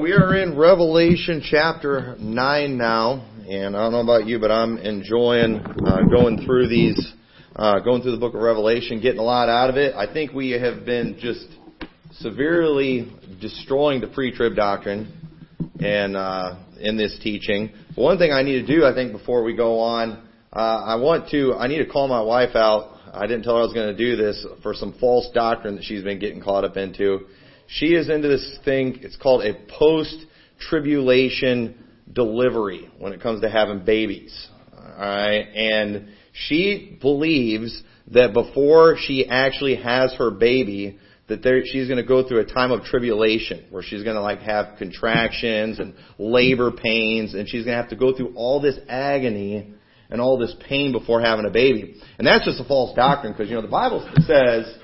We are in Revelation chapter 9 now, and I don't know about you, but I'm enjoying uh, going through these, uh, going through the book of Revelation, getting a lot out of it. I think we have been just severely destroying the pre-trib doctrine and uh, in this teaching. One thing I need to do, I think, before we go on, uh, I want to, I need to call my wife out. I didn't tell her I was going to do this for some false doctrine that she's been getting caught up into. She is into this thing, it's called a post-tribulation delivery when it comes to having babies. Alright? And she believes that before she actually has her baby, that there, she's going to go through a time of tribulation where she's going to like have contractions and labor pains and she's going to have to go through all this agony and all this pain before having a baby. And that's just a false doctrine because, you know, the Bible says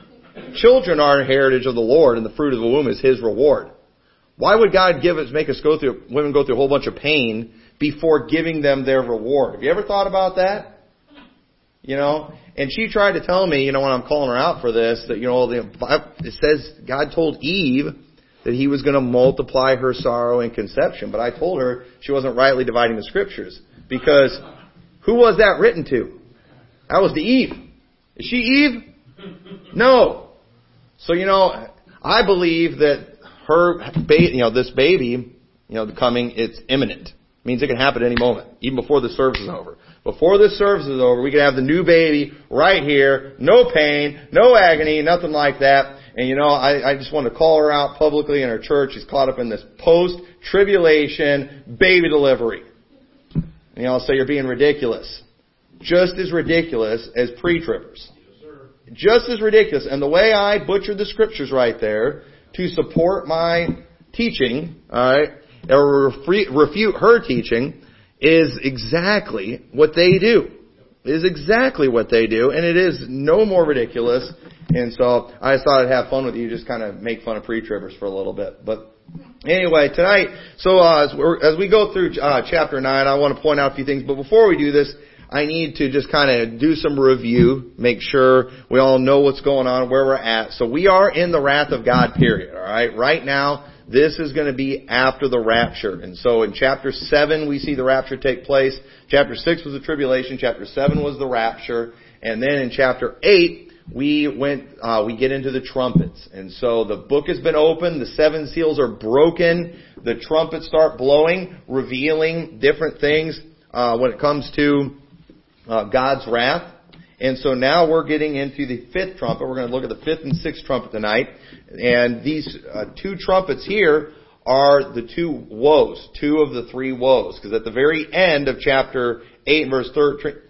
Children are a heritage of the Lord, and the fruit of the womb is His reward. Why would God give us, make us go through, women go through a whole bunch of pain before giving them their reward? Have you ever thought about that? You know? And she tried to tell me, you know, when I'm calling her out for this, that, you know, it says God told Eve that He was going to multiply her sorrow and conception. But I told her she wasn't rightly dividing the scriptures. Because who was that written to? That was to Eve. Is she Eve? No. So, you know, I believe that her, ba- you know, this baby, you know, coming, it's imminent. It means it can happen at any moment, even before the service is over. Before this service is over, we can have the new baby right here, no pain, no agony, nothing like that. And you know, I, I just want to call her out publicly in her church. She's caught up in this post-tribulation baby delivery. And you know, say you're being ridiculous. Just as ridiculous as pre-trippers just as ridiculous. And the way I butchered the scriptures right there to support my teaching, alright, or refute her teaching, is exactly what they do. Is exactly what they do, and it is no more ridiculous. And so I just thought I'd have fun with you, just kind of make fun of pre-tribbers for a little bit. But anyway, tonight, so uh, as, as, we go through uh, chapter nine, I want to point out a few things. But before we do this, I need to just kind of do some review, make sure we all know what's going on, where we're at. So we are in the wrath of God period, alright? Right now, this is going to be after the rapture. And so in chapter 7 we see the rapture take place. Chapter 6 was the tribulation. Chapter 7 was the rapture. And then in chapter 8, we went, uh, we get into the trumpets. And so the book has been opened, the seven seals are broken, the trumpets start blowing, revealing different things, uh, when it comes to uh, God's wrath. And so now we're getting into the fifth trumpet. We're going to look at the fifth and sixth trumpet tonight. And these uh, two trumpets here are the two woes, two of the three woes. Because at the very end of chapter 8 verse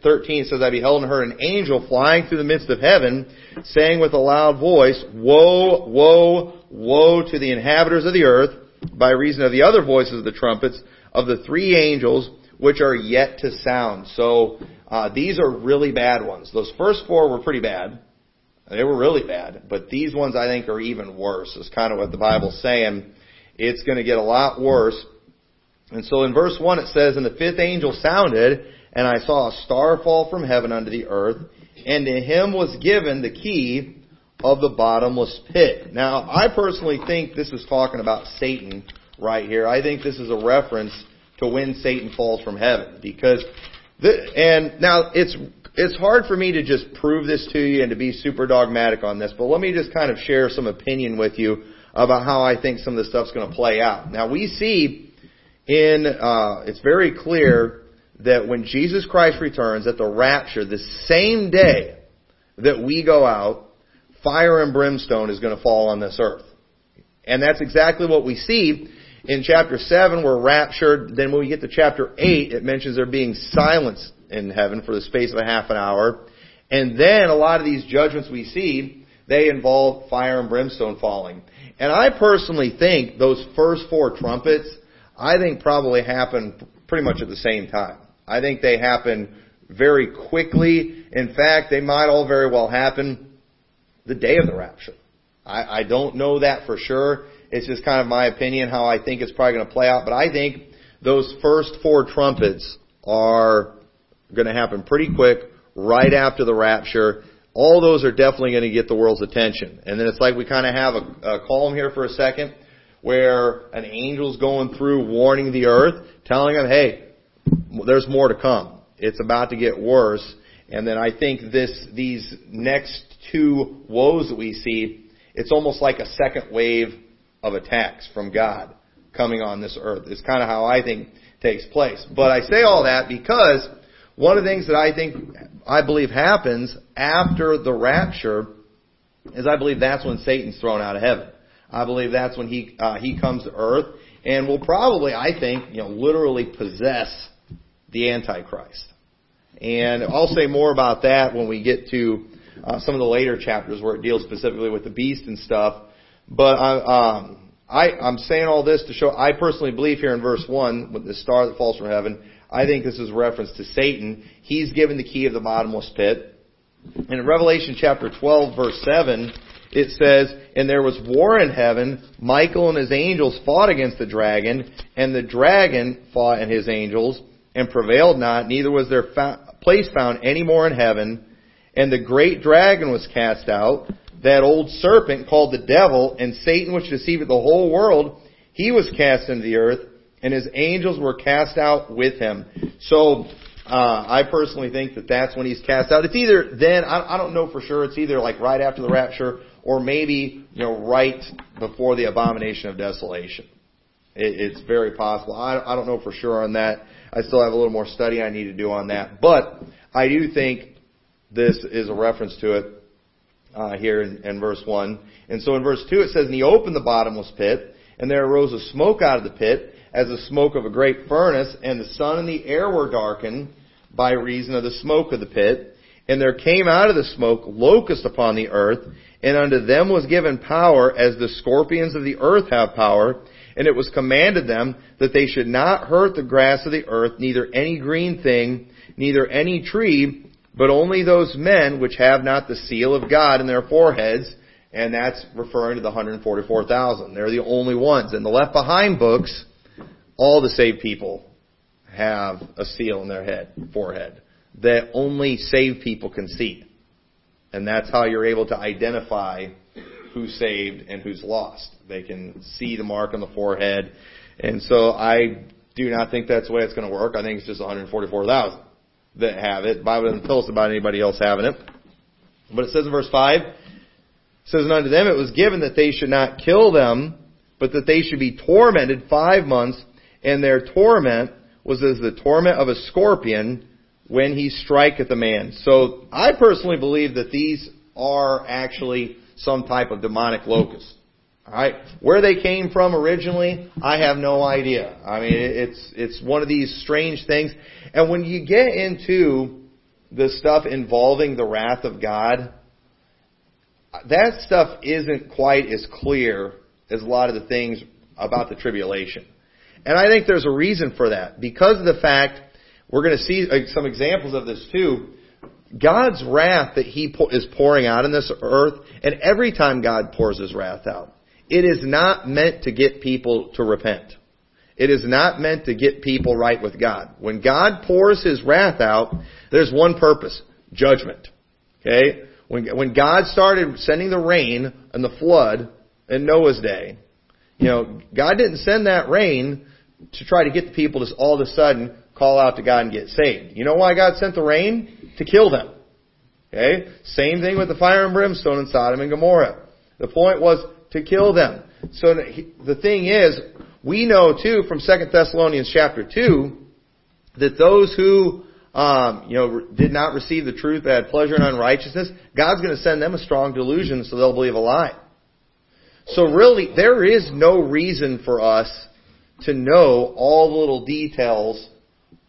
13 says, I beheld and heard an angel flying through the midst of heaven, saying with a loud voice, Woe, woe, woe to the inhabitants of the earth, by reason of the other voices of the trumpets, of the three angels which are yet to sound. So uh, these are really bad ones. Those first four were pretty bad. They were really bad. But these ones I think are even worse. Is kind of what the Bible's saying. It's going to get a lot worse. And so in verse 1 it says, And the fifth angel sounded, and I saw a star fall from heaven unto the earth, and to him was given the key of the bottomless pit. Now, I personally think this is talking about Satan right here. I think this is a reference to when Satan falls from heaven. Because the, and now it's it's hard for me to just prove this to you and to be super dogmatic on this, but let me just kind of share some opinion with you about how I think some of this stuff's going to play out. Now we see in uh, it's very clear that when Jesus Christ returns at the rapture, the same day that we go out, fire and brimstone is going to fall on this earth. And that's exactly what we see in chapter 7, we're raptured. Then when we get to chapter 8, it mentions there being silence in heaven for the space of a half an hour. And then a lot of these judgments we see, they involve fire and brimstone falling. And I personally think those first four trumpets, I think probably happen pretty much at the same time. I think they happen very quickly. In fact, they might all very well happen the day of the rapture. I, I don't know that for sure. It's just kind of my opinion how I think it's probably going to play out. But I think those first four trumpets are going to happen pretty quick, right after the rapture. All those are definitely going to get the world's attention. And then it's like we kind of have a, a here for a second. where an angel's going through warning the earth, telling them, hey, there's more to come. It's about to get worse. And then I think this, these next two woes that we see, it's almost like a second wave of attacks from God coming on this earth. It's kind of how I think takes place. But I say all that because one of the things that I think, I believe happens after the rapture is I believe that's when Satan's thrown out of heaven. I believe that's when he, uh, he comes to earth and will probably, I think, you know, literally possess the Antichrist. And I'll say more about that when we get to uh, some of the later chapters where it deals specifically with the beast and stuff. But I, um, I, I'm saying all this to show I personally believe here in verse one with the star that falls from heaven. I think this is a reference to Satan. He's given the key of the bottomless pit. And in Revelation chapter 12 verse 7, it says, And there was war in heaven. Michael and his angels fought against the dragon, and the dragon fought and his angels, and prevailed not, neither was their fa- place found any more in heaven. And the great dragon was cast out, that old serpent called the devil, and Satan which deceived the whole world, he was cast into the earth, and his angels were cast out with him. So, uh, I personally think that that's when he's cast out. It's either then, I, I don't know for sure, it's either like right after the rapture, or maybe, you know, right before the abomination of desolation. It, it's very possible. I, I don't know for sure on that. I still have a little more study I need to do on that. But I do think this is a reference to it uh, here in, in verse 1. And so in verse 2 it says, And he opened the bottomless pit, and there arose a smoke out of the pit, as the smoke of a great furnace, and the sun and the air were darkened by reason of the smoke of the pit. And there came out of the smoke locusts upon the earth, and unto them was given power as the scorpions of the earth have power, and it was commanded them that they should not hurt the grass of the earth, neither any green thing, neither any tree, but only those men which have not the seal of God in their foreheads, and that's referring to the 144,000. They're the only ones. In the left behind books, all the saved people have a seal in their head, forehead, that only saved people can see. And that's how you're able to identify who's saved and who's lost. They can see the mark on the forehead. And so I do not think that's the way it's going to work. I think it's just 144,000 that have it. The Bible doesn't tell us about anybody else having it. But it says in verse 5, it says, And unto them it was given that they should not kill them, but that they should be tormented five months, and their torment was as the torment of a scorpion when he striketh a man. So I personally believe that these are actually some type of demonic locust. Alright? Where they came from originally, I have no idea. I mean, it's, it's one of these strange things. And when you get into the stuff involving the wrath of God, that stuff isn't quite as clear as a lot of the things about the tribulation. And I think there's a reason for that. Because of the fact, we're going to see uh, some examples of this too, God's wrath that He is pouring out in this earth, and every time God pours His wrath out, it is not meant to get people to repent. It is not meant to get people right with God. When God pours His wrath out, there's one purpose. Judgment. Okay? When, when God started sending the rain and the flood in Noah's day, you know, God didn't send that rain to try to get the people to all of a sudden call out to God and get saved. You know why God sent the rain? To kill them. Okay? Same thing with the fire and brimstone in Sodom and Gomorrah. The point was to kill them. So the thing is, we know too from 2 Thessalonians chapter 2 that those who um, you know, did not receive the truth but had pleasure in unrighteousness, God's going to send them a strong delusion so they'll believe a lie. So really, there is no reason for us to know all the little details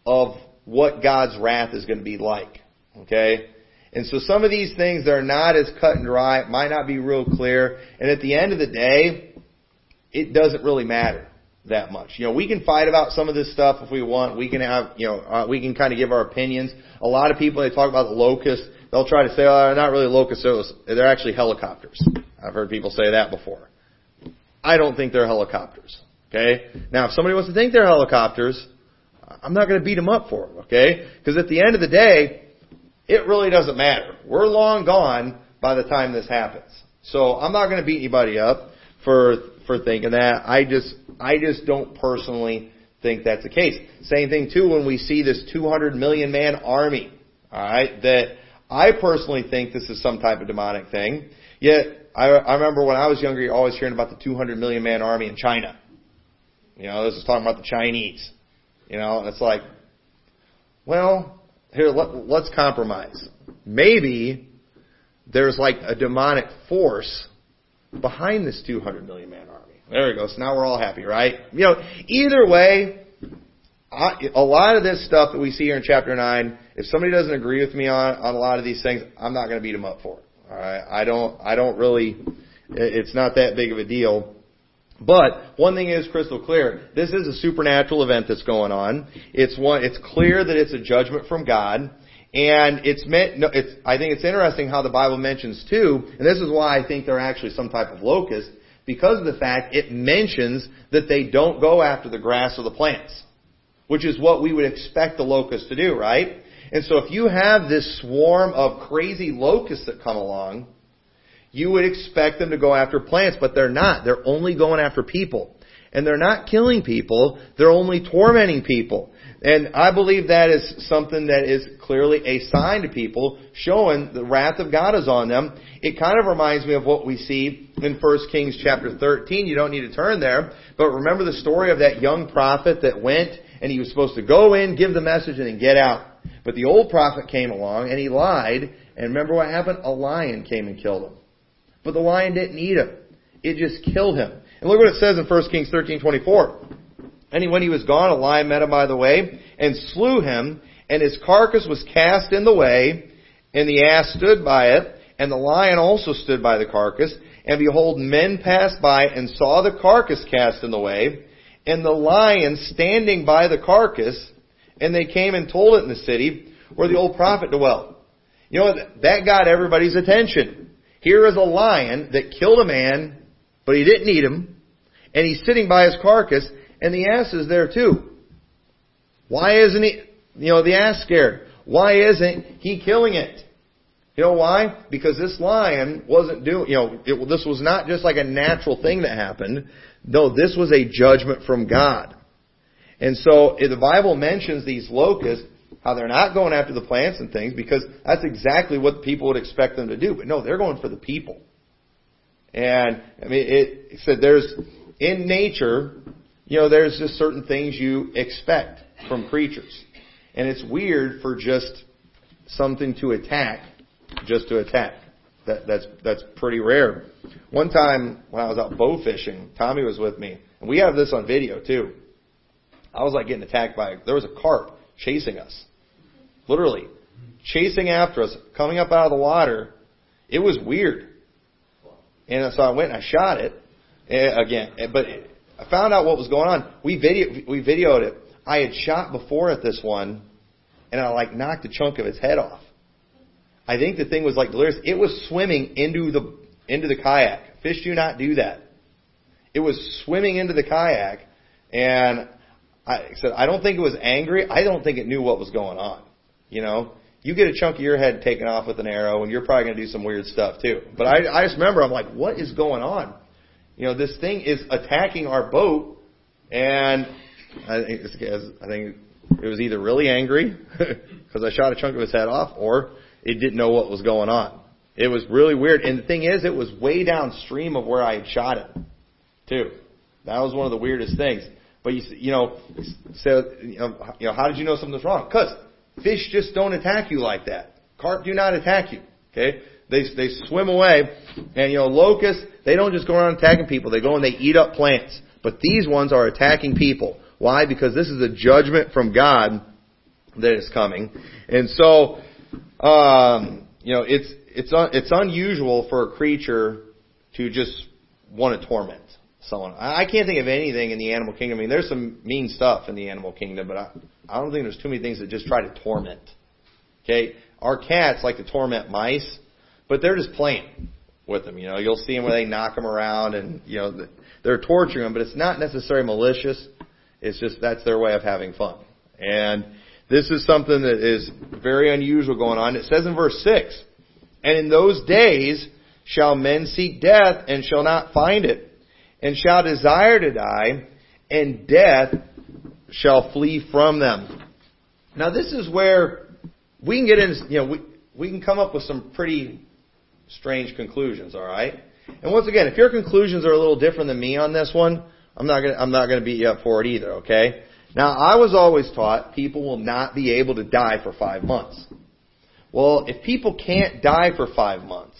of what God's wrath is going to be like. Okay? And so some of these things that are not as cut and dry, might not be real clear, and at the end of the day, it doesn't really matter that much. You know, we can fight about some of this stuff if we want. We can have, you know, uh, we can kind of give our opinions. A lot of people, they talk about the locusts, they'll try to say, oh, they're not really locusts, they're actually helicopters. I've heard people say that before. I don't think they're helicopters. Okay? Now, if somebody wants to think they're helicopters, I'm not going to beat them up for it. Okay? Because at the end of the day, it really doesn't matter. We're long gone by the time this happens. So I'm not going to beat anybody up for for thinking that. I just, I just don't personally think that's the case. Same thing too when we see this 200 million man army. Alright, that I personally think this is some type of demonic thing. Yet, I, I remember when I was younger, you're always hearing about the 200 million man army in China. You know, this is talking about the Chinese. You know, it's like, well, here, let, let's compromise. Maybe there's like a demonic force behind this 200 million man army. There we go. So now we're all happy, right? You know, either way, I, a lot of this stuff that we see here in chapter 9, if somebody doesn't agree with me on, on a lot of these things, I'm not going to beat them up for it. Alright? I don't, I don't really, it's not that big of a deal. But one thing is crystal clear. This is a supernatural event that's going on. It's one, it's clear that it's a judgment from God. And it's meant, no, it's, I think it's interesting how the Bible mentions too, and this is why I think they're actually some type of locust, because of the fact it mentions that they don't go after the grass or the plants. Which is what we would expect the locust to do, right? And so if you have this swarm of crazy locusts that come along, you would expect them to go after plants, but they're not. They're only going after people. And they're not killing people, they're only tormenting people. And I believe that is something that is clearly a sign to people showing the wrath of God is on them. It kind of reminds me of what we see in 1 Kings chapter 13. You don't need to turn there, but remember the story of that young prophet that went and he was supposed to go in, give the message, and then get out. But the old prophet came along and he lied, and remember what happened? A lion came and killed him. But the lion didn't eat him. It just killed him. And look what it says in 1 Kings 13:24. And when he was gone, a lion met him by the way and slew him, and his carcass was cast in the way, and the ass stood by it, and the lion also stood by the carcass. And behold, men passed by and saw the carcass cast in the way, and the lion standing by the carcass, and they came and told it in the city where the old prophet dwelt. You know, that got everybody's attention. Here is a lion that killed a man, but he didn't eat him, and he's sitting by his carcass, and the ass is there too. Why isn't he, you know, the ass scared? Why isn't he killing it? You know why? Because this lion wasn't doing, you know, it, this was not just like a natural thing that happened. No, this was a judgment from God. And so eh, the Bible mentions these locusts how they're not going after the plants and things because that's exactly what people would expect them to do. But no, they're going for the people. And I mean, it, it said there's in nature, you know, there's just certain things you expect from creatures, and it's weird for just something to attack, just to attack. That, that's that's pretty rare. One time when I was out bow fishing, Tommy was with me, and we have this on video too. I was like getting attacked by there was a carp chasing us, Literally. Chasing after us, coming up out of the water. It was weird. And so I went and I shot it eh, again. Eh, but I found out what was going on. We video we videoed it. I had shot before at this one, and I like knocked a chunk of its head off. I think the thing was like delirious. It was swimming into the into the kayak. Fish do not do that. It was swimming into the kayak, and I said I don't think it was angry. I don't think it knew what was going on. You know, you get a chunk of your head taken off with an arrow, and you're probably going to do some weird stuff too. But I, I just remember, I'm like, what is going on? You know, this thing is attacking our boat, and I think, I think it was either really angry because I shot a chunk of his head off, or it didn't know what was going on. It was really weird. And the thing is, it was way downstream of where I had shot it, too. That was one of the weirdest things. But you, you know, so you know, you know, how did you know something was wrong? Because Fish just don't attack you like that. Carp do not attack you. Okay? They, they swim away. And you know, locusts, they don't just go around attacking people. They go and they eat up plants. But these ones are attacking people. Why? Because this is a judgment from God that is coming. And so, um, you know, it's, it's, un, it's unusual for a creature to just want to torment someone. I can't think of anything in the animal kingdom. I mean, there's some mean stuff in the animal kingdom, but I, I don't think there's too many things that just try to torment. Okay, our cats like to torment mice, but they're just playing with them. You know, you'll see them where they knock them around, and you know they're torturing them, but it's not necessarily malicious. It's just that's their way of having fun. And this is something that is very unusual going on. It says in verse six, and in those days shall men seek death and shall not find it and shall desire to die, and death shall flee from them. Now this is where we can get in, you know, we, we can come up with some pretty strange conclusions, alright? And once again, if your conclusions are a little different than me on this one, I'm not gonna, I'm not gonna beat you up for it either, okay? Now, I was always taught people will not be able to die for five months. Well, if people can't die for five months,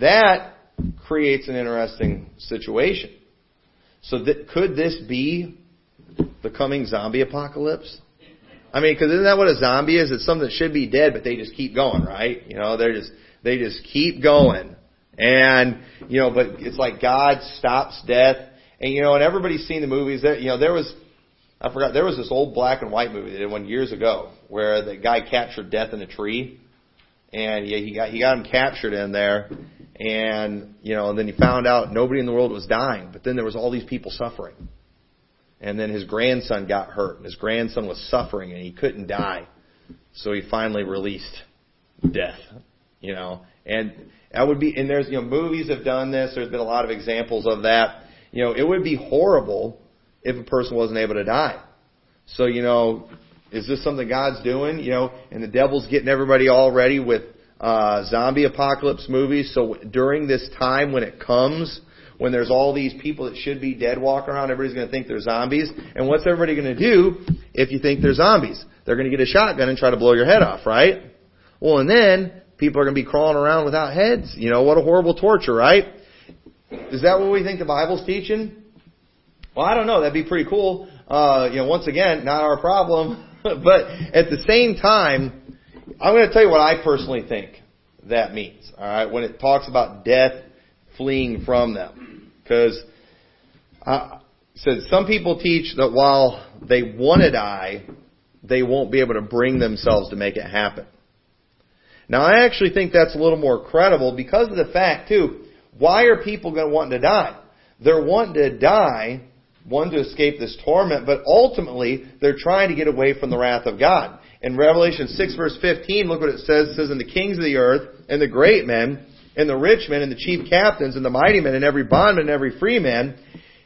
that creates an interesting situation. So th- could this be the coming zombie apocalypse? I mean, because isn't that what a zombie is? It's something that should be dead, but they just keep going, right? You know, they're just they just keep going, and you know, but it's like God stops death, and you know, and everybody's seen the movies. That you know, there was I forgot there was this old black and white movie they did one years ago where the guy captured death in a tree, and yeah, he got he got him captured in there, and you know, and then he found out nobody in the world was dying, but then there was all these people suffering, and then his grandson got hurt, and his grandson was suffering, and he couldn't die, so he finally released death, you know, and that would be, and there's you know movies have done this. There's been a lot of examples of that. You know, it would be horrible if a person wasn't able to die. So, you know, is this something God's doing? You know, and the devil's getting everybody all ready with uh, zombie apocalypse movies. So during this time when it comes, when there's all these people that should be dead walking around, everybody's going to think they're zombies. And what's everybody going to do if you think they're zombies? They're going to get a shotgun and try to blow your head off, right? Well, and then people are going to be crawling around without heads. You know, what a horrible torture, right? Is that what we think the Bible's teaching? Well, I don't know. That'd be pretty cool. Uh, you know, once again, not our problem. but at the same time, I'm going to tell you what I personally think that means. All right, when it talks about death fleeing from them, because uh, said some people teach that while they want to die, they won't be able to bring themselves to make it happen. Now, I actually think that's a little more credible because of the fact too. Why are people going to want to die? They're wanting to die one to escape this torment, but ultimately they're trying to get away from the wrath of God. In Revelation 6 verse 15, look what it says. It says, And the kings of the earth, and the great men, and the rich men, and the chief captains, and the mighty men, and every bondman, and every free man,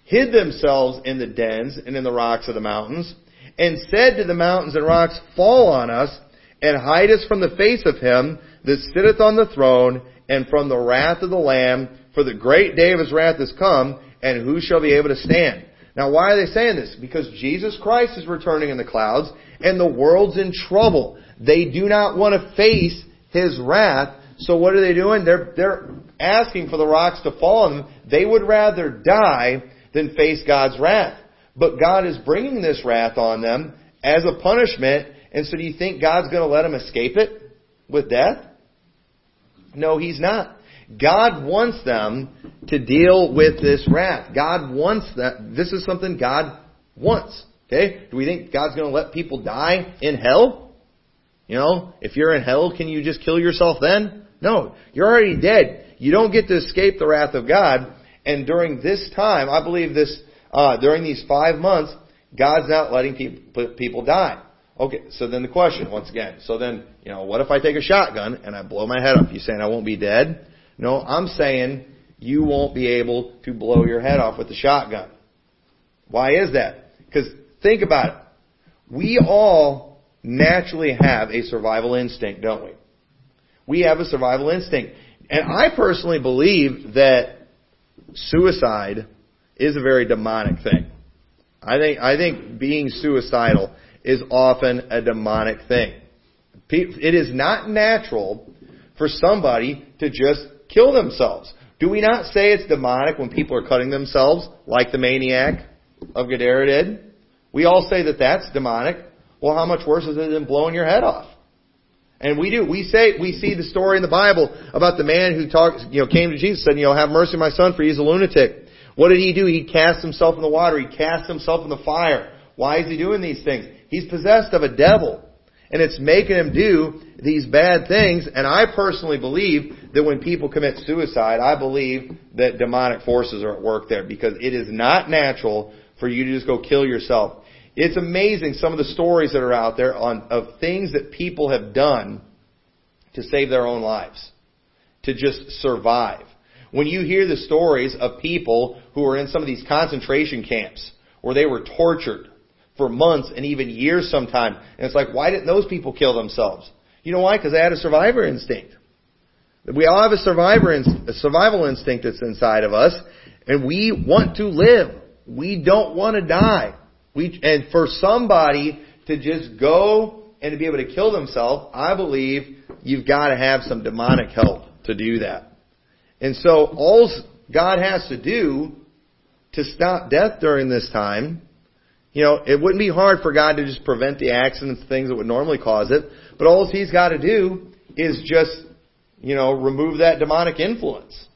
hid themselves in the dens and in the rocks of the mountains, and said to the mountains and rocks, Fall on us, and hide us from the face of him that sitteth on the throne, and from the wrath of the Lamb, for the great day of his wrath is come, and who shall be able to stand? Now why are they saying this? Because Jesus Christ is returning in the clouds and the world's in trouble. They do not want to face His wrath. So what are they doing? They're, they're asking for the rocks to fall on them. They would rather die than face God's wrath. But God is bringing this wrath on them as a punishment. And so do you think God's going to let them escape it with death? No, He's not. God wants them to deal with this wrath. God wants that. This is something God wants. Okay? Do we think God's going to let people die in hell? You know, if you're in hell, can you just kill yourself then? No. You're already dead. You don't get to escape the wrath of God. And during this time, I believe this, uh, during these five months, God's not letting people, people die. Okay, so then the question, once again, so then, you know, what if I take a shotgun and I blow my head off? You saying I won't be dead? No, I'm saying you won't be able to blow your head off with the shotgun. Why is that? Because think about it. We all naturally have a survival instinct, don't we? We have a survival instinct. And I personally believe that suicide is a very demonic thing. I think, I think being suicidal is often a demonic thing. It is not natural for somebody to just kill themselves. Do we not say it's demonic when people are cutting themselves, like the maniac of Gadara did? We all say that that's demonic. Well, how much worse is it than blowing your head off? And we do. We say, we see the story in the Bible about the man who talked, you know, came to Jesus and said, you know, have mercy on my son for he's a lunatic. What did he do? He cast himself in the water. He cast himself in the fire. Why is he doing these things? He's possessed of a devil. And it's making him do these bad things. And I personally believe that when people commit suicide, I believe that demonic forces are at work there because it is not natural for you to just go kill yourself. It's amazing some of the stories that are out there on, of things that people have done to save their own lives, to just survive. When you hear the stories of people who are in some of these concentration camps where they were tortured for months and even years sometime, and it's like, why didn't those people kill themselves? You know why? Because they had a survivor instinct. We all have a survivor, a survival instinct that's inside of us, and we want to live. We don't want to die. We, and for somebody to just go and to be able to kill themselves, I believe you've got to have some demonic help to do that. And so all God has to do to stop death during this time, you know, it wouldn't be hard for God to just prevent the accidents, things that would normally cause it, but all He's got to do is just, you know, remove that demonic influence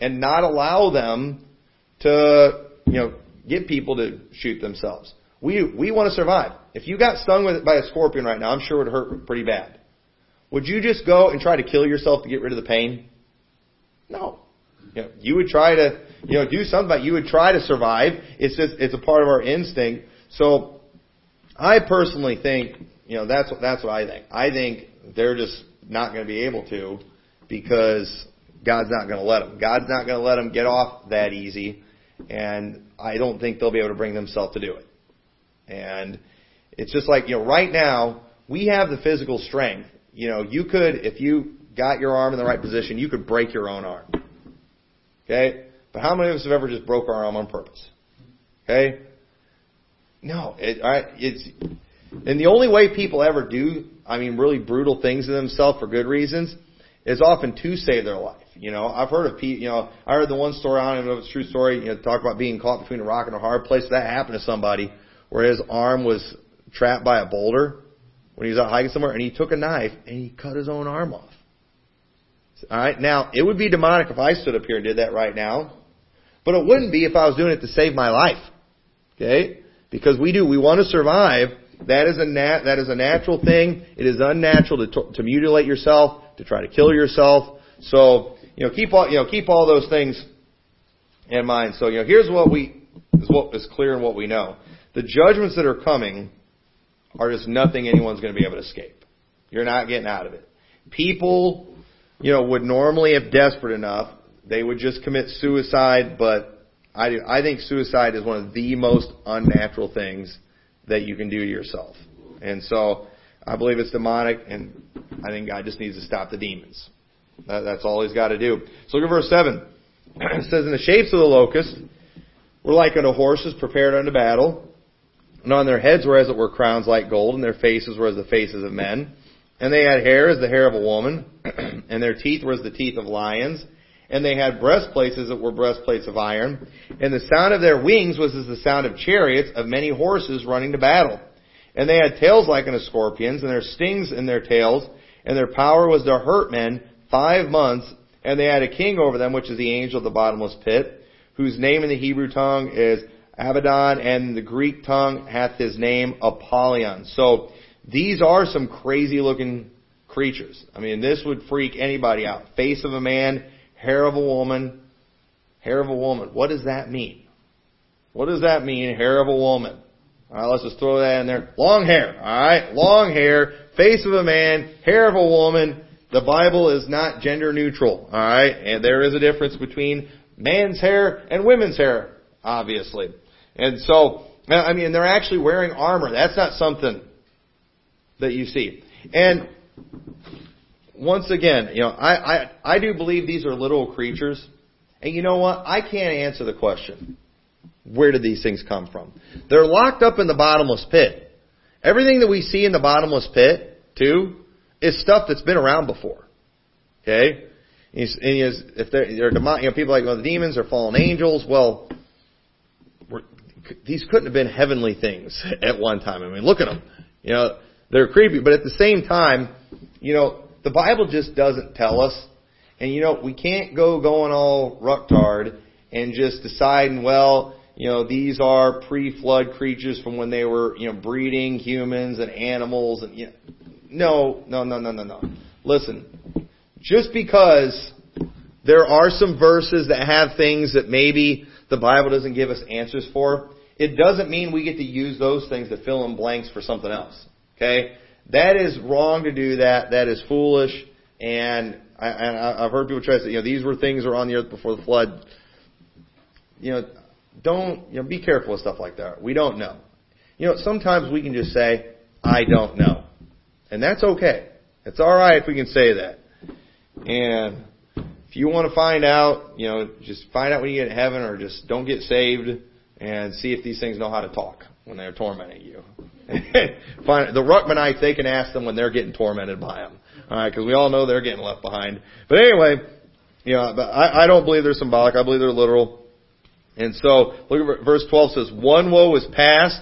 and not allow them to, you know, get people to shoot themselves. We, we want to survive. If you got stung with, by a scorpion right now, I'm sure it would hurt pretty bad. Would you just go and try to kill yourself to get rid of the pain? No. You, know, you would try to, you know, do something, but you would try to survive. It's just, it's a part of our instinct. So, I personally think, you know, that's, that's what I think. I think they're just not going to be able to because God's not going to let them. God's not going to let them get off that easy, and I don't think they'll be able to bring themselves to do it. And it's just like, you know, right now, we have the physical strength. You know, you could, if you got your arm in the right position, you could break your own arm. Okay? But how many of us have ever just broke our arm on purpose? Okay? No. It, I, it's, and the only way people ever do, I mean, really brutal things to themselves for good reasons, is often to save their life. You know, I've heard of people, you know, I heard the one story, I don't even know if it's a true story, you know, talk about being caught between a rock and a hard place. That happened to somebody where his arm was trapped by a boulder when he was out hiking somewhere and he took a knife and he cut his own arm off. Alright, now, it would be demonic if I stood up here and did that right now. But it wouldn't be if I was doing it to save my life. Okay? Because we do, we want to survive. That is a nat, that is a natural thing. It is unnatural to, to mutilate yourself, to try to kill yourself. So, you know, keep all, you know, keep all those things in mind. So, you know, here's what we, is what is clear and what we know. The judgments that are coming are just nothing anyone's going to be able to escape. You're not getting out of it. People, you know, would normally, if desperate enough, they would just commit suicide, but I, do, I think suicide is one of the most unnatural things that you can do to yourself. And so, I believe it's demonic, and I think God just needs to stop the demons. That, that's all He's got to do. So look at verse 7. it says, In the shapes of the locust were like unto horses prepared unto battle, and on their heads were as it were crowns like gold, and their faces were as the faces of men. And they had hair as the hair of a woman, and their teeth were as the teeth of lions. And they had breastplates that were breastplates of iron. And the sound of their wings was as the sound of chariots of many horses running to battle. And they had tails like unto scorpions, and their stings in their tails, and their power was to hurt men five months. And they had a king over them, which is the angel of the bottomless pit, whose name in the Hebrew tongue is Abaddon, and the Greek tongue hath his name Apollyon. So these are some crazy looking creatures. I mean, this would freak anybody out. Face of a man, hair of a woman, hair of a woman. What does that mean? What does that mean, hair of a woman? Alright, let's just throw that in there. Long hair, alright? Long hair, face of a man, hair of a woman. The Bible is not gender neutral, alright? And there is a difference between man's hair and women's hair, obviously. And so, I mean, they're actually wearing armor. That's not something that you see. And once again, you know, I, I, I do believe these are little creatures. And you know what? I can't answer the question. Where did these things come from? They're locked up in the bottomless pit. Everything that we see in the bottomless pit, too, is stuff that's been around before. Okay? And if they're, they're you know, people like well, the demons are fallen angels. Well, these couldn't have been heavenly things at one time. I mean, look at them. You know, they're creepy, but at the same time, you know, the Bible just doesn't tell us. And you know, we can't go going all rucktard and just deciding, well, you know, these are pre-flood creatures from when they were, you know, breeding humans and animals and, you know, no, no, no, no, no, no. Listen, just because there are some verses that have things that maybe the Bible doesn't give us answers for, it doesn't mean we get to use those things to fill in blanks for something else. Okay? That is wrong to do that. That is foolish. And I, and I've heard people try to say, you know, these were things that were on the earth before the flood. You know, don't, you know, be careful with stuff like that. We don't know. You know, sometimes we can just say, I don't know. And that's okay. It's alright if we can say that. And if you want to find out, you know, just find out when you get to heaven or just don't get saved and see if these things know how to talk when they're tormenting you. find, the Ruckmanites, they can ask them when they're getting tormented by them. Alright, because we all know they're getting left behind. But anyway, you know, but I, I don't believe they're symbolic. I believe they're literal. And so, look at verse 12 says, One woe is past,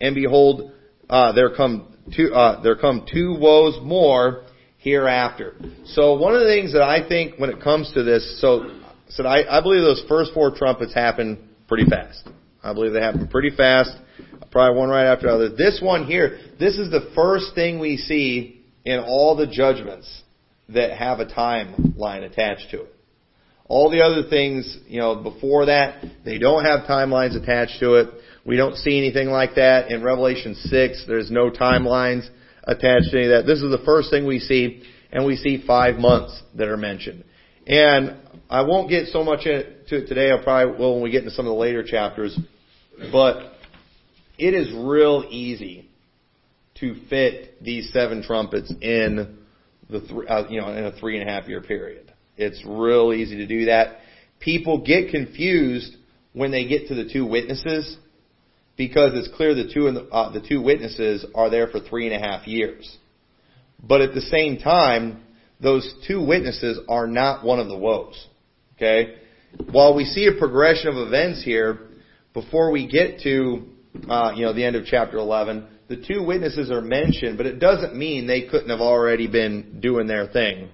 and behold, uh, there come two, uh, there come two woes more hereafter. So one of the things that I think when it comes to this, so, so I, I believe those first four trumpets happen pretty fast. I believe they happen pretty fast. Probably one right after the other. This one here, this is the first thing we see in all the judgments that have a timeline attached to it. All the other things, you know, before that, they don't have timelines attached to it. We don't see anything like that in Revelation 6. There's no timelines attached to any of that. This is the first thing we see, and we see five months that are mentioned. And I won't get so much into it today. I probably will when we get into some of the later chapters. But it is real easy to fit these seven trumpets in the th- uh, you know in a three and a half year period. It's real easy to do that. People get confused when they get to the two witnesses because it's clear the two the, uh, the two witnesses are there for three and a half years. But at the same time, those two witnesses are not one of the woes. Okay? While we see a progression of events here, before we get to uh, you know the end of chapter 11, the two witnesses are mentioned, but it doesn't mean they couldn't have already been doing their thing.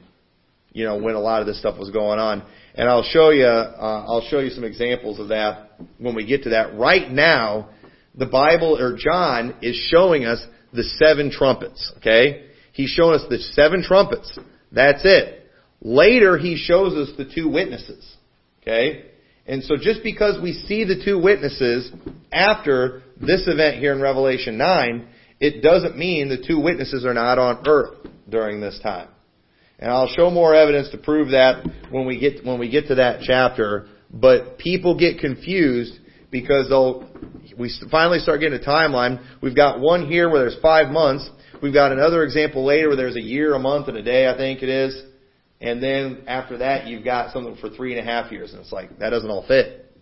You know when a lot of this stuff was going on, and I'll show you uh, I'll show you some examples of that when we get to that. Right now, the Bible or John is showing us the seven trumpets. Okay, he's showing us the seven trumpets. That's it. Later, he shows us the two witnesses. Okay? And so just because we see the two witnesses after this event here in Revelation 9, it doesn't mean the two witnesses are not on earth during this time. And I'll show more evidence to prove that when we get, when we get to that chapter. But people get confused because they'll, we finally start getting a timeline. We've got one here where there's five months. We've got another example later where there's a year, a month, and a day, I think it is. And then after that, you've got something for three and a half years. And it's like, that doesn't all fit.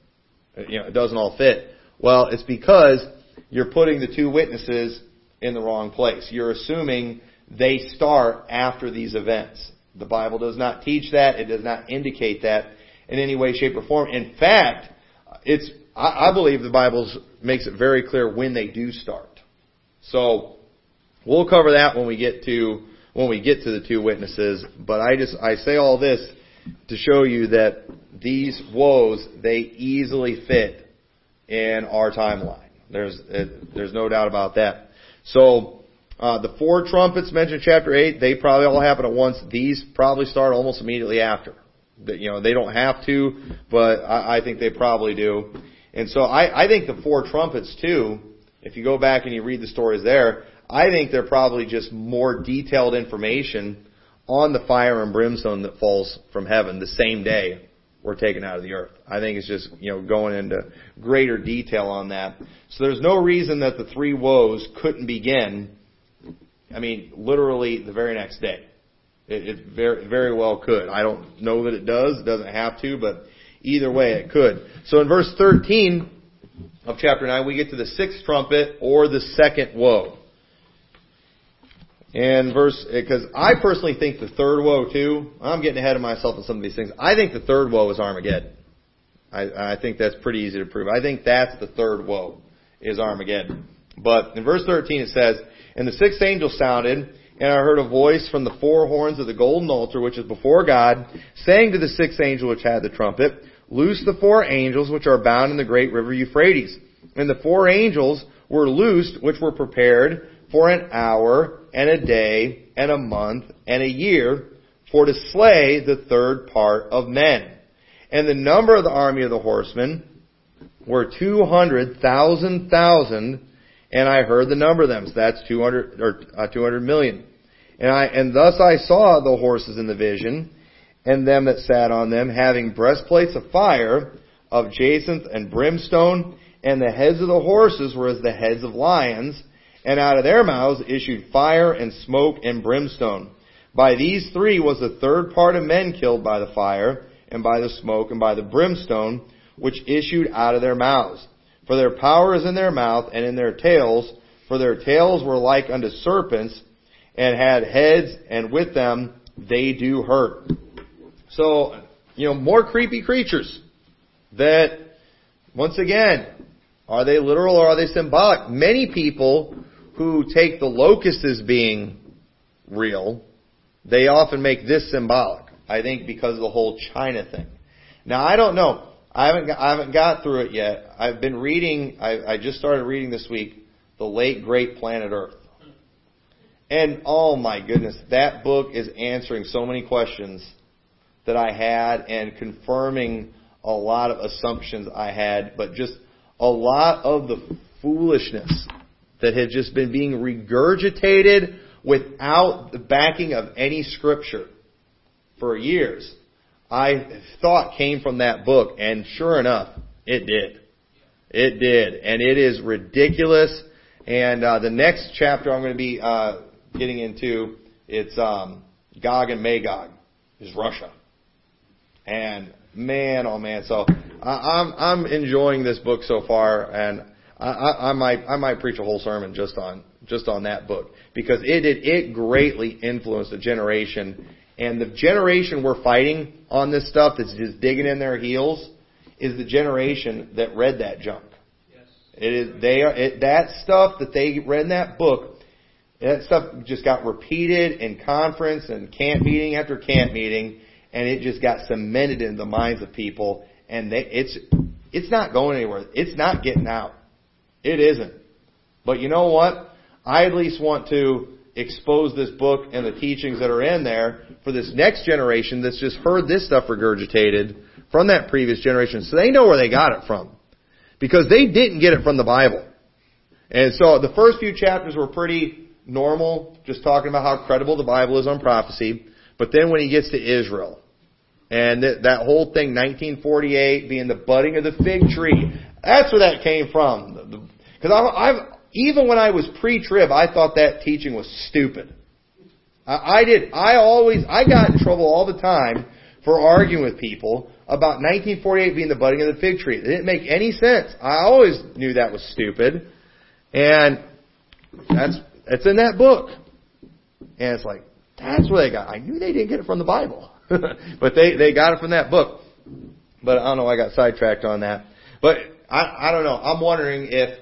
Uh, you know, it doesn't all fit. Well, it's because you're putting the two witnesses in the wrong place. You're assuming they start after these events. The Bible does not teach that. It does not indicate that in any way, shape, or form. In fact, it's, I, I believe the Bible makes it very clear when they do start. So, we'll cover that when we get to when we get to the two witnesses. But I just I say all this to show you that these woes they easily fit in our timeline. There's there's no doubt about that. So uh, the four trumpets mentioned in chapter eight, they probably all happen at once. These probably start almost immediately after. You know they don't have to, but I, I think they probably do. And so I, I think the four trumpets too. If you go back and you read the stories there, I think they're probably just more detailed information on the fire and brimstone that falls from heaven the same day we're taken out of the earth. I think it's just, you know, going into greater detail on that. So there's no reason that the three woes couldn't begin, I mean, literally the very next day. It, it very, very well could. I don't know that it does. It doesn't have to, but either way it could. So in verse 13 of chapter 9, we get to the sixth trumpet or the second woe. And verse, eh, because I personally think the third woe too, I'm getting ahead of myself in some of these things. I think the third woe is Armageddon. I, I think that's pretty easy to prove. I think that's the third woe, is Armageddon. But in verse 13 it says, And the sixth angel sounded, and I heard a voice from the four horns of the golden altar, which is before God, saying to the sixth angel which had the trumpet, Loose the four angels which are bound in the great river Euphrates. And the four angels were loosed, which were prepared for an hour and a day and a month and a year for to slay the third part of men. And the number of the army of the horsemen were two hundred thousand thousand, and I heard the number of them. So that's two hundred or uh, two hundred million. And I and thus I saw the horses in the vision, and them that sat on them, having breastplates of fire, of jacinth and brimstone, and the heads of the horses were as the heads of lions, and out of their mouths issued fire and smoke and brimstone. By these three was the third part of men killed by the fire, and by the smoke, and by the brimstone, which issued out of their mouths. For their power is in their mouth and in their tails, for their tails were like unto serpents, and had heads, and with them they do hurt. So, you know, more creepy creatures that, once again, are they literal or are they symbolic? Many people who take the locust as being real, they often make this symbolic. I think because of the whole China thing. Now I don't know. I haven't I haven't got through it yet. I've been reading. I, I just started reading this week, the late great Planet Earth, and oh my goodness, that book is answering so many questions that I had and confirming a lot of assumptions I had, but just a lot of the foolishness that had just been being regurgitated without the backing of any scripture for years. I thought came from that book, and sure enough, it did. It did, and it is ridiculous. And uh, the next chapter I'm going to be uh, getting into, it's um, Gog and Magog, is Russia. And man, oh man, so I, I'm I'm enjoying this book so far, and I, I, I might I might preach a whole sermon just on just on that book because it did it greatly influenced a generation, and the generation we're fighting on this stuff that's just digging in their heels is the generation that read that junk. Yes. It is they are it, that stuff that they read in that book. That stuff just got repeated in conference and camp meeting after camp meeting and it just got cemented in the minds of people, and they, it's it's not going anywhere. It's not getting out. It isn't. But you know what? I at least want to expose this book and the teachings that are in there for this next generation that's just heard this stuff regurgitated from that previous generation, so they know where they got it from, because they didn't get it from the Bible. And so the first few chapters were pretty normal, just talking about how credible the Bible is on prophecy. But then when he gets to Israel, and that, that whole thing, 1948 being the budding of the fig tree, that's where that came from. Because I've, even when I was pre-trib, I thought that teaching was stupid. I, I did. I always, I got in trouble all the time for arguing with people about 1948 being the budding of the fig tree. It didn't make any sense. I always knew that was stupid. And that's, it's in that book. And it's like, that's where they got. I knew they didn't get it from the Bible, but they they got it from that book. But I don't know. I got sidetracked on that. But I I don't know. I'm wondering if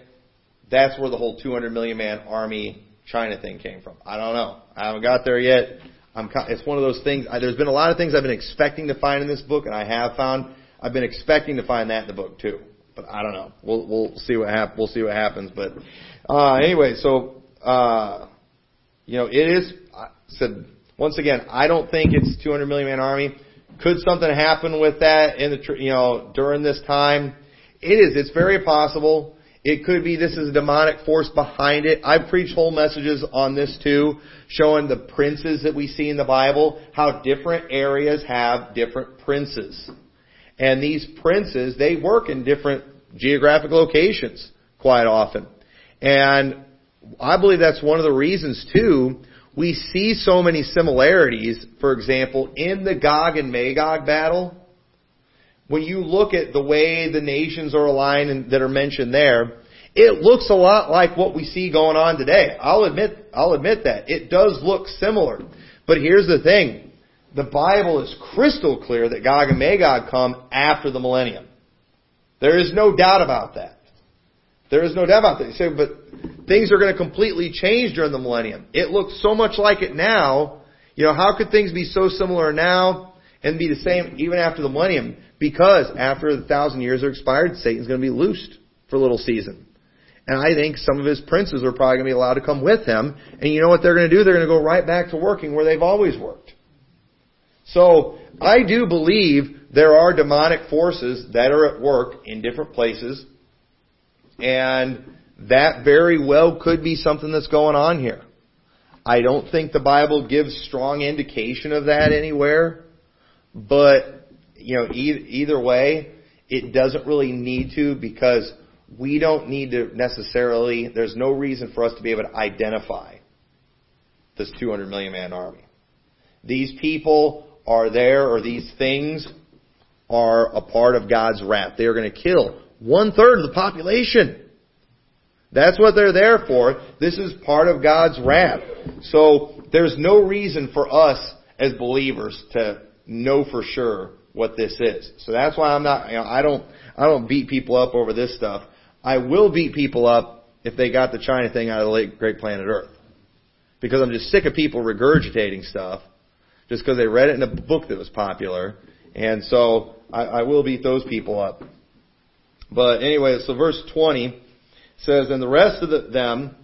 that's where the whole 200 million man army China thing came from. I don't know. I haven't got there yet. I'm. It's one of those things. I, there's been a lot of things I've been expecting to find in this book, and I have found. I've been expecting to find that in the book too, but I don't know. We'll we'll see what hap- We'll see what happens. But uh, anyway, so uh, you know, it is said once again, I don't think it's 200 million man army. Could something happen with that in the you know during this time? It is. It's very possible. It could be this is a demonic force behind it. I've preached whole messages on this too, showing the princes that we see in the Bible, how different areas have different princes. And these princes, they work in different geographic locations quite often. And I believe that's one of the reasons too we see so many similarities, for example, in the Gog and Magog battle. When you look at the way the nations are aligned and that are mentioned there, it looks a lot like what we see going on today. I'll admit, I'll admit that. It does look similar. But here's the thing. The Bible is crystal clear that Gog and Magog come after the millennium. There is no doubt about that. There is no doubt about that. You say, but things are going to completely change during the millennium. It looks so much like it now. You know, how could things be so similar now and be the same even after the millennium? Because after the thousand years are expired, Satan's going to be loosed for a little season. And I think some of his princes are probably going to be allowed to come with him. And you know what they're going to do? They're going to go right back to working where they've always worked. So I do believe there are demonic forces that are at work in different places and that very well could be something that's going on here. I don't think the Bible gives strong indication of that anywhere, but you know, e- either way, it doesn't really need to because we don't need to necessarily. There's no reason for us to be able to identify this 200 million man army. These people are there, or these things are a part of God's wrath. They are going to kill one third of the population. That's what they're there for. This is part of God's wrath. So there's no reason for us as believers to know for sure what this is. So that's why I'm not, you know, I don't, I don't beat people up over this stuff. I will beat people up if they got the China thing out of the late Great Planet Earth. Because I'm just sick of people regurgitating stuff just because they read it in a book that was popular. And so I, I will beat those people up. But anyway, so verse 20 says, And the rest of the, them,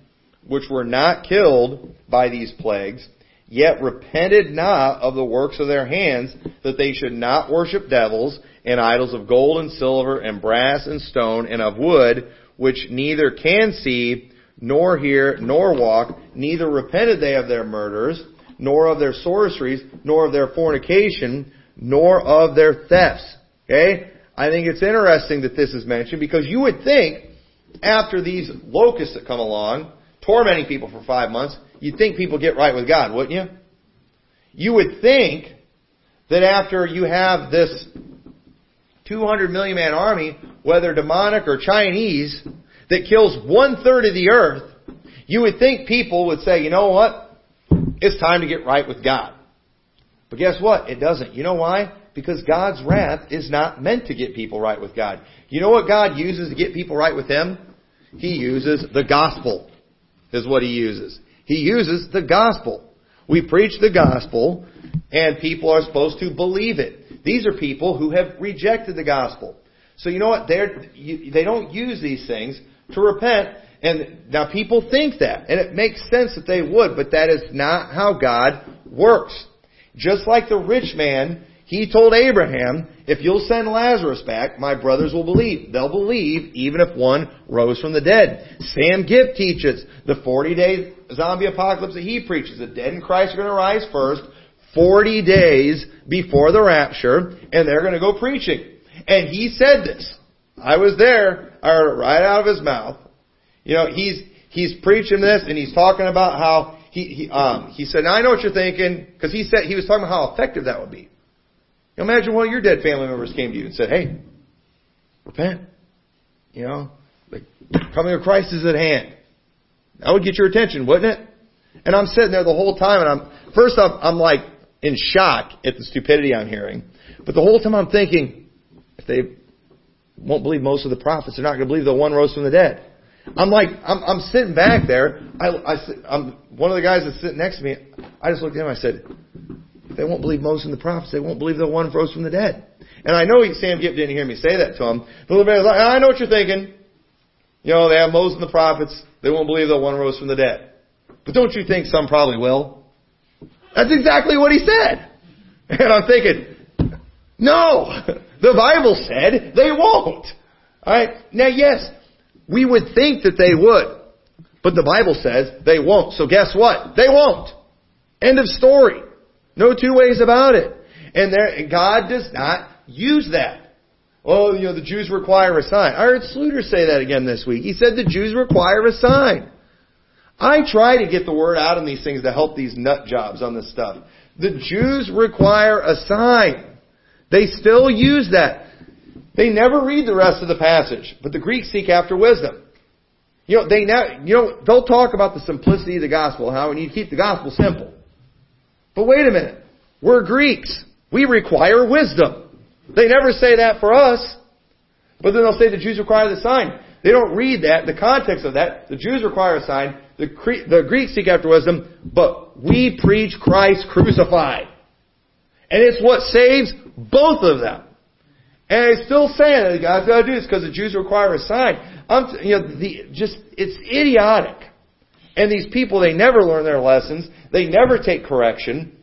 which were not killed by these plagues, yet repented not of the works of their hands, that they should not worship devils and idols of gold and silver and brass and stone and of wood, which neither can see, nor hear, nor walk, neither repented they of their murders, nor of their sorceries, nor of their fornication, nor of their thefts. Okay? I think it's interesting that this is mentioned because you would think after these locusts that come along, tormenting people for five months, you'd think people get right with God, wouldn't you? You would think that after you have this 200 million man army, whether demonic or Chinese, that kills one third of the earth, you would think people would say, you know what? It's time to get right with God. But guess what? It doesn't. You know why? Because God's wrath is not meant to get people right with God. You know what God uses to get people right with Him? He uses the gospel, is what He uses. He uses the gospel. We preach the gospel, and people are supposed to believe it. These are people who have rejected the gospel. So you know what? They're, you, they don't use these things to repent. And now people think that, and it makes sense that they would, but that is not how God works. Just like the rich man, he told Abraham, if you'll send Lazarus back, my brothers will believe. They'll believe even if one rose from the dead. Sam Gipp teaches the 40 day zombie apocalypse that he preaches. The dead in Christ are going to rise first, 40 days before the rapture, and they're going to go preaching. And he said this. I was there. I heard it right out of his mouth. You know, he's, he's preaching this and he's talking about how he, he, um, he said, now I know what you're thinking, because he said, he was talking about how effective that would be. Imagine one of your dead family members came to you and said, hey, repent. You know, the coming of Christ is at hand. That would get your attention, wouldn't it? And I'm sitting there the whole time and I'm, first off, I'm like in shock at the stupidity I'm hearing. But the whole time I'm thinking, if they won't believe most of the prophets, they're not going to believe the one rose from the dead. I'm like, I'm, I'm sitting back there. I, I, I'm, one of the guys that's sitting next to me, I just looked at him. I said, they won't believe Moses and the prophets. They won't believe the one rose from the dead. And I know he, Sam Gipp didn't hear me say that to him. But like, I know what you're thinking. You know, they have Moses and the prophets. They won't believe the one rose from the dead. But don't you think some probably will? That's exactly what he said. And I'm thinking, no, the Bible said they won't. Alright? Now yes, we would think that they would. But the Bible says they won't. So guess what? They won't. End of story. No two ways about it. And there, God does not use that. Oh, you know, the Jews require a sign. I heard Sluter say that again this week. He said the Jews require a sign. I try to get the word out on these things to help these nut jobs on this stuff. The Jews require a sign. They still use that. They never read the rest of the passage, but the Greeks seek after wisdom. You know, they now, you know, they'll talk about the simplicity of the gospel, how we need to keep the gospel simple. But wait a minute. We're Greeks. We require wisdom. They never say that for us. But then they'll say the Jews require the sign. They don't read that, the context of that. The Jews require a sign. The, the Greeks seek after wisdom. But we preach Christ crucified. And it's what saves both of them. And it's still saying that God's got to do this because the Jews require a sign. I'm, you know, the, just, it's idiotic. And these people, they never learn their lessons. They never take correction.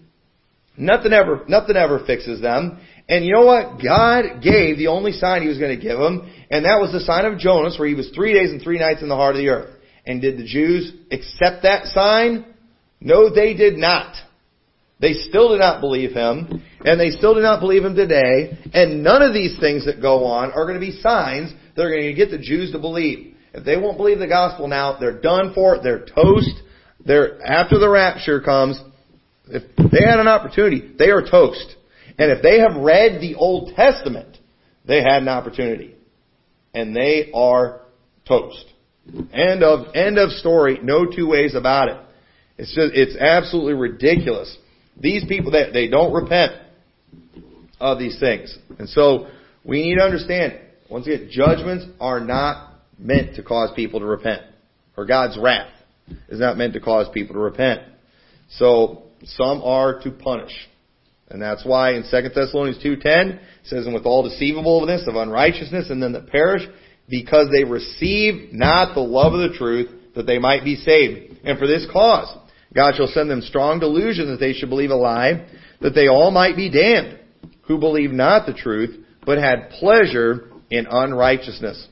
Nothing ever, nothing ever fixes them. And you know what? God gave the only sign He was going to give them, and that was the sign of Jonas, where he was three days and three nights in the heart of the earth. And did the Jews accept that sign? No, they did not. They still did not believe him. And they still do not believe him today. And none of these things that go on are going to be signs that are going to get the Jews to believe. If they won't believe the gospel now, they're done for. They're toast. They're, after the rapture comes, if they had an opportunity, they are toast. And if they have read the Old Testament, they had an opportunity. And they are toast. End of, end of story. No two ways about it. It's just, it's absolutely ridiculous. These people that they don't repent of these things. And so we need to understand, once again, judgments are not meant to cause people to repent. Or God's wrath is not meant to cause people to repent. So some are to punish. And that's why in 2 Thessalonians 2.10 it says, And with all deceivableness of unrighteousness and then that perish, because they receive not the love of the truth, that they might be saved. And for this cause, God shall send them strong delusion that they should believe a lie, that they all might be damned, who believe not the truth, but had pleasure in unrighteousness.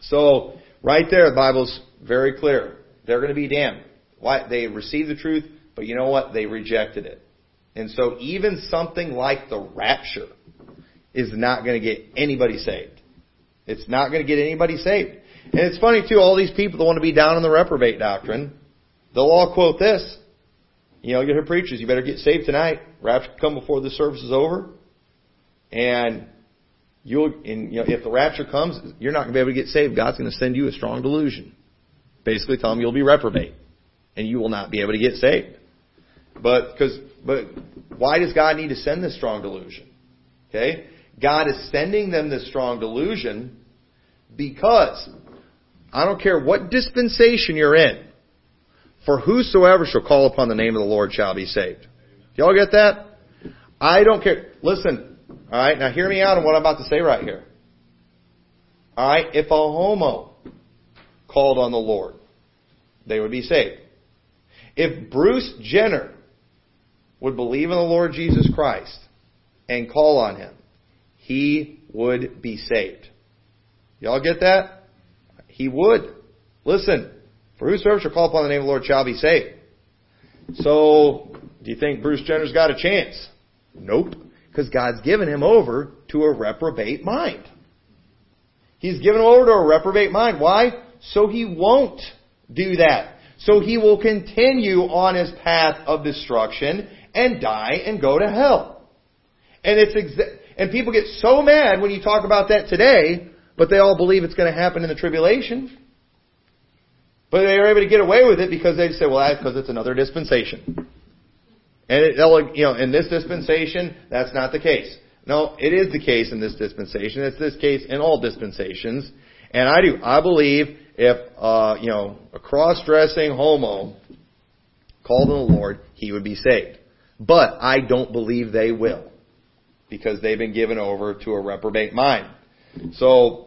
So, right there, the Bible's very clear. They're going to be damned. Why? They received the truth, but you know what? They rejected it. And so even something like the rapture is not going to get anybody saved. It's not going to get anybody saved. And it's funny too, all these people that want to be down on the reprobate doctrine, they'll all quote this. You know, you hear preachers, you better get saved tonight. Rapture come before the service is over. And you'll, and, you know, if the rapture comes, you're not going to be able to get saved. God's going to send you a strong delusion. Basically tell them you'll be reprobate. And you will not be able to get saved. But, cause, but why does God need to send this strong delusion? Okay? God is sending them this strong delusion because I don't care what dispensation you're in, for whosoever shall call upon the name of the Lord shall be saved. Y'all get that? I don't care. Listen, alright, now hear me out on what I'm about to say right here. Alright, if a homo called on the Lord, they would be saved. If Bruce Jenner would believe in the Lord Jesus Christ and call on Him, he would be saved. Y'all get that? He would. Listen, for whosoever shall call upon the name of the Lord shall be saved. So, do you think Bruce Jenner's got a chance? Nope. Because God's given him over to a reprobate mind. He's given over to a reprobate mind. Why? So he won't do that. So he will continue on his path of destruction and die and go to hell. And it's exa- and people get so mad when you talk about that today, but they all believe it's going to happen in the tribulation. But they are able to get away with it because they say, well, that's because it's another dispensation. And it, you know, in this dispensation, that's not the case. No, it is the case in this dispensation. It's this case in all dispensations. And I do. I believe if, uh, you know, a cross-dressing homo called on the Lord, he would be saved. But I don't believe they will. Because they've been given over to a reprobate mind. So,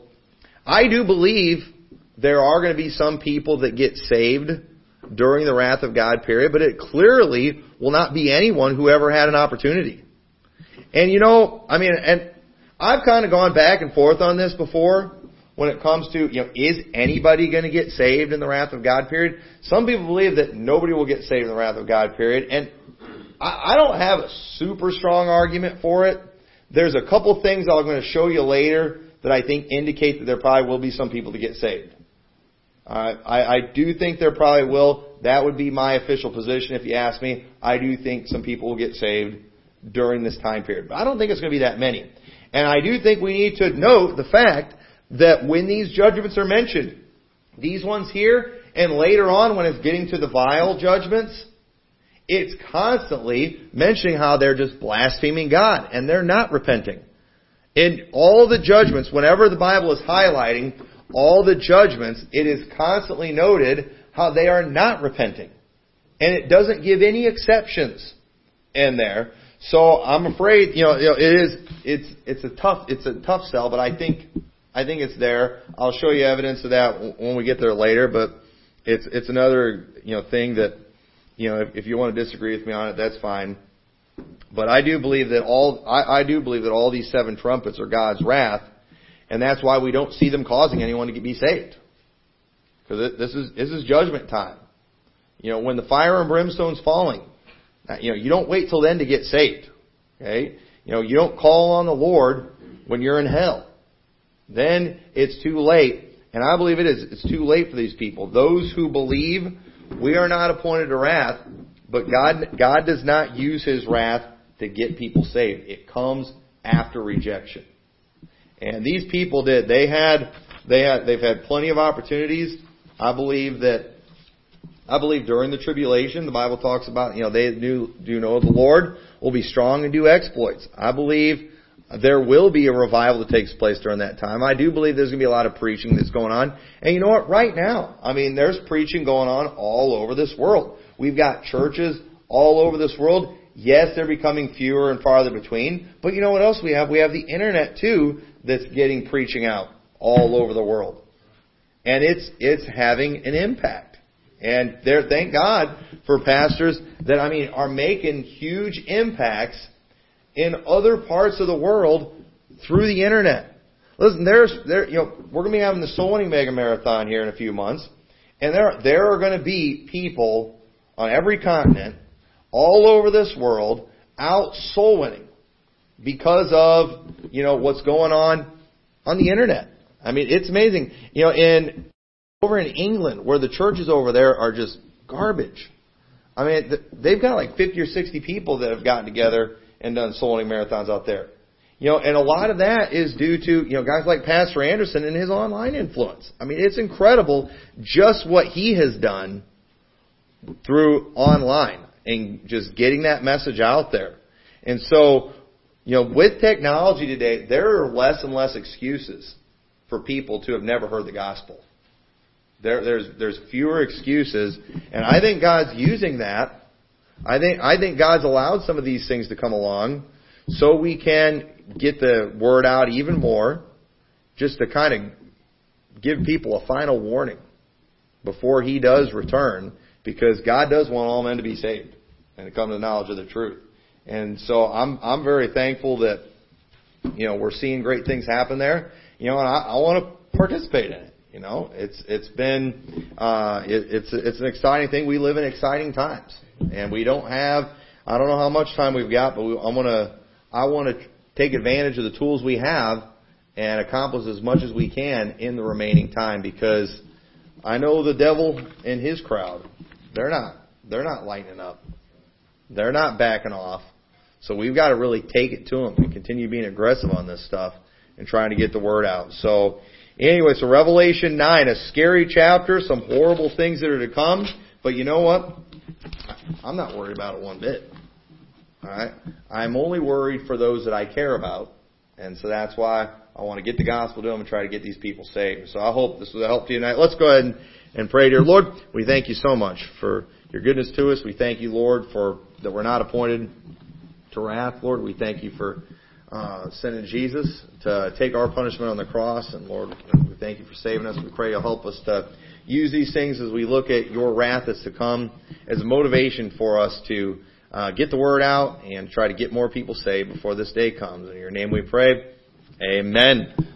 I do believe there are going to be some people that get saved during the wrath of God period, but it clearly will not be anyone who ever had an opportunity. And you know, I mean, and I've kind of gone back and forth on this before when it comes to, you know, is anybody going to get saved in the wrath of God period? Some people believe that nobody will get saved in the wrath of God period, and I, I don't have a super strong argument for it. There's a couple things I'm going to show you later that I think indicate that there probably will be some people to get saved. I, I do think there probably will. That would be my official position if you ask me. I do think some people will get saved during this time period. But I don't think it's going to be that many. And I do think we need to note the fact that when these judgments are mentioned, these ones here, and later on when it's getting to the vial judgments, it's constantly mentioning how they're just blaspheming God and they're not repenting. In all the judgments, whenever the Bible is highlighting all the judgments, it is constantly noted how they are not repenting. And it doesn't give any exceptions in there. So I'm afraid, you know, you know, it is, it's, it's a tough, it's a tough sell, but I think, I think it's there. I'll show you evidence of that when we get there later, but it's, it's another, you know, thing that, you know, if, if you want to disagree with me on it, that's fine. But I do believe that all, I, I do believe that all these seven trumpets are God's wrath, and that's why we don't see them causing anyone to be saved. Because this is, this is judgment time. You know, when the fire and brimstone's falling, uh, you know, you don't wait till then to get saved. Okay? You know, you don't call on the Lord when you're in hell. Then it's too late. And I believe it is. It's too late for these people. Those who believe, we are not appointed to wrath, but God, God does not use His wrath to get people saved. It comes after rejection. And these people did. They had, they had, they've had plenty of opportunities. I believe that, I believe during the tribulation, the Bible talks about, you know, they do, do know the Lord will be strong and do exploits. I believe there will be a revival that takes place during that time. I do believe there's going to be a lot of preaching that's going on. And you know what? Right now, I mean, there's preaching going on all over this world. We've got churches all over this world. Yes, they're becoming fewer and farther between. But you know what else we have? We have the internet too that's getting preaching out all over the world. And it's, it's having an impact. And there, thank God for pastors that, I mean, are making huge impacts in other parts of the world through the internet. Listen, there's, there, you know, we're going to be having the Soul Winning Mega Marathon here in a few months. And there, there are going to be people on every continent, all over this world, out soul winning because of, you know, what's going on on the internet. I mean, it's amazing. You know, in, over in England, where the churches over there are just garbage. I mean, they've got like 50 or 60 people that have gotten together and done soul winning marathons out there. You know, and a lot of that is due to, you know, guys like Pastor Anderson and his online influence. I mean, it's incredible just what he has done through online and just getting that message out there. And so, you know, with technology today, there are less and less excuses for people to have never heard the gospel. There, there's, there's fewer excuses, and I think God's using that. I think, I think God's allowed some of these things to come along so we can get the word out even more, just to kind of give people a final warning before He does return because God does want all men to be saved and to come to the knowledge of the truth. And so I'm I'm very thankful that you know we're seeing great things happen there. You know, and I, I want to participate in it. You know, it's it's been uh, it, it's it's an exciting thing. We live in exciting times, and we don't have I don't know how much time we've got, but we, I want to I want to take advantage of the tools we have and accomplish as much as we can in the remaining time because I know the devil and his crowd they're not. They're not lightening up. They're not backing off. So we've got to really take it to them and continue being aggressive on this stuff and trying to get the word out. So anyway, so Revelation 9, a scary chapter, some horrible things that are to come. But you know what? I'm not worried about it one bit. Alright? I'm only worried for those that I care about. And so that's why I want to get the gospel to them and try to get these people saved. So I hope this will help you tonight. Let's go ahead and and pray, dear Lord, we thank you so much for your goodness to us. We thank you, Lord, for that we're not appointed to wrath, Lord. We thank you for uh, sending Jesus to take our punishment on the cross, and Lord, we thank you for saving us. We pray you'll help us to use these things as we look at your wrath that's to come as a motivation for us to uh, get the word out and try to get more people saved before this day comes. In your name we pray. Amen.